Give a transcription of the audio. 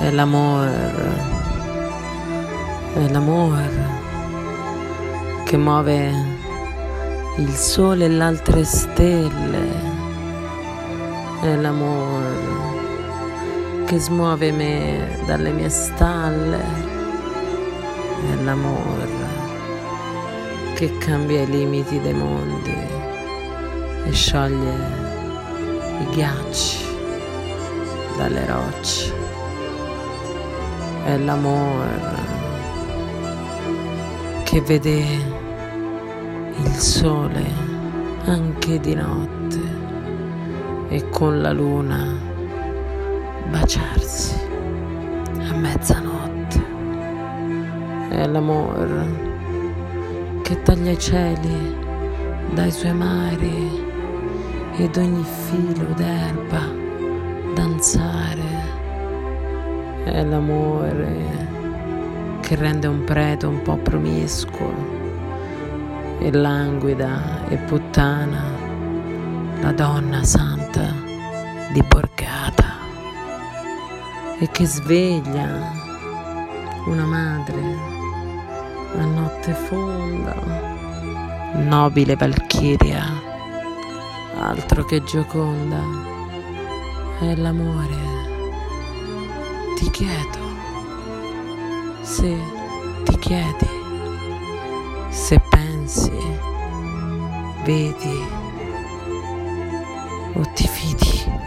è l'amore, è l'amore che muove il sole e le altre stelle, è l'amore che smuove me dalle mie stalle, è l'amore che cambia i limiti dei mondi e scioglie i ghiacci dalle rocce è l'amore che vede il sole anche di notte e con la luna baciarsi a mezzanotte. È l'amore che taglia i cieli dai suoi mari ed ogni filo d'erba danzare è l'amore che rende un prete un po' promiscuo. E languida e puttana la donna santa di borgata e che sveglia una madre a notte fonda. Nobile valchiria altro che gioconda è l'amore ti chiedo, se ti chiedi, se pensi, vedi o ti fidi.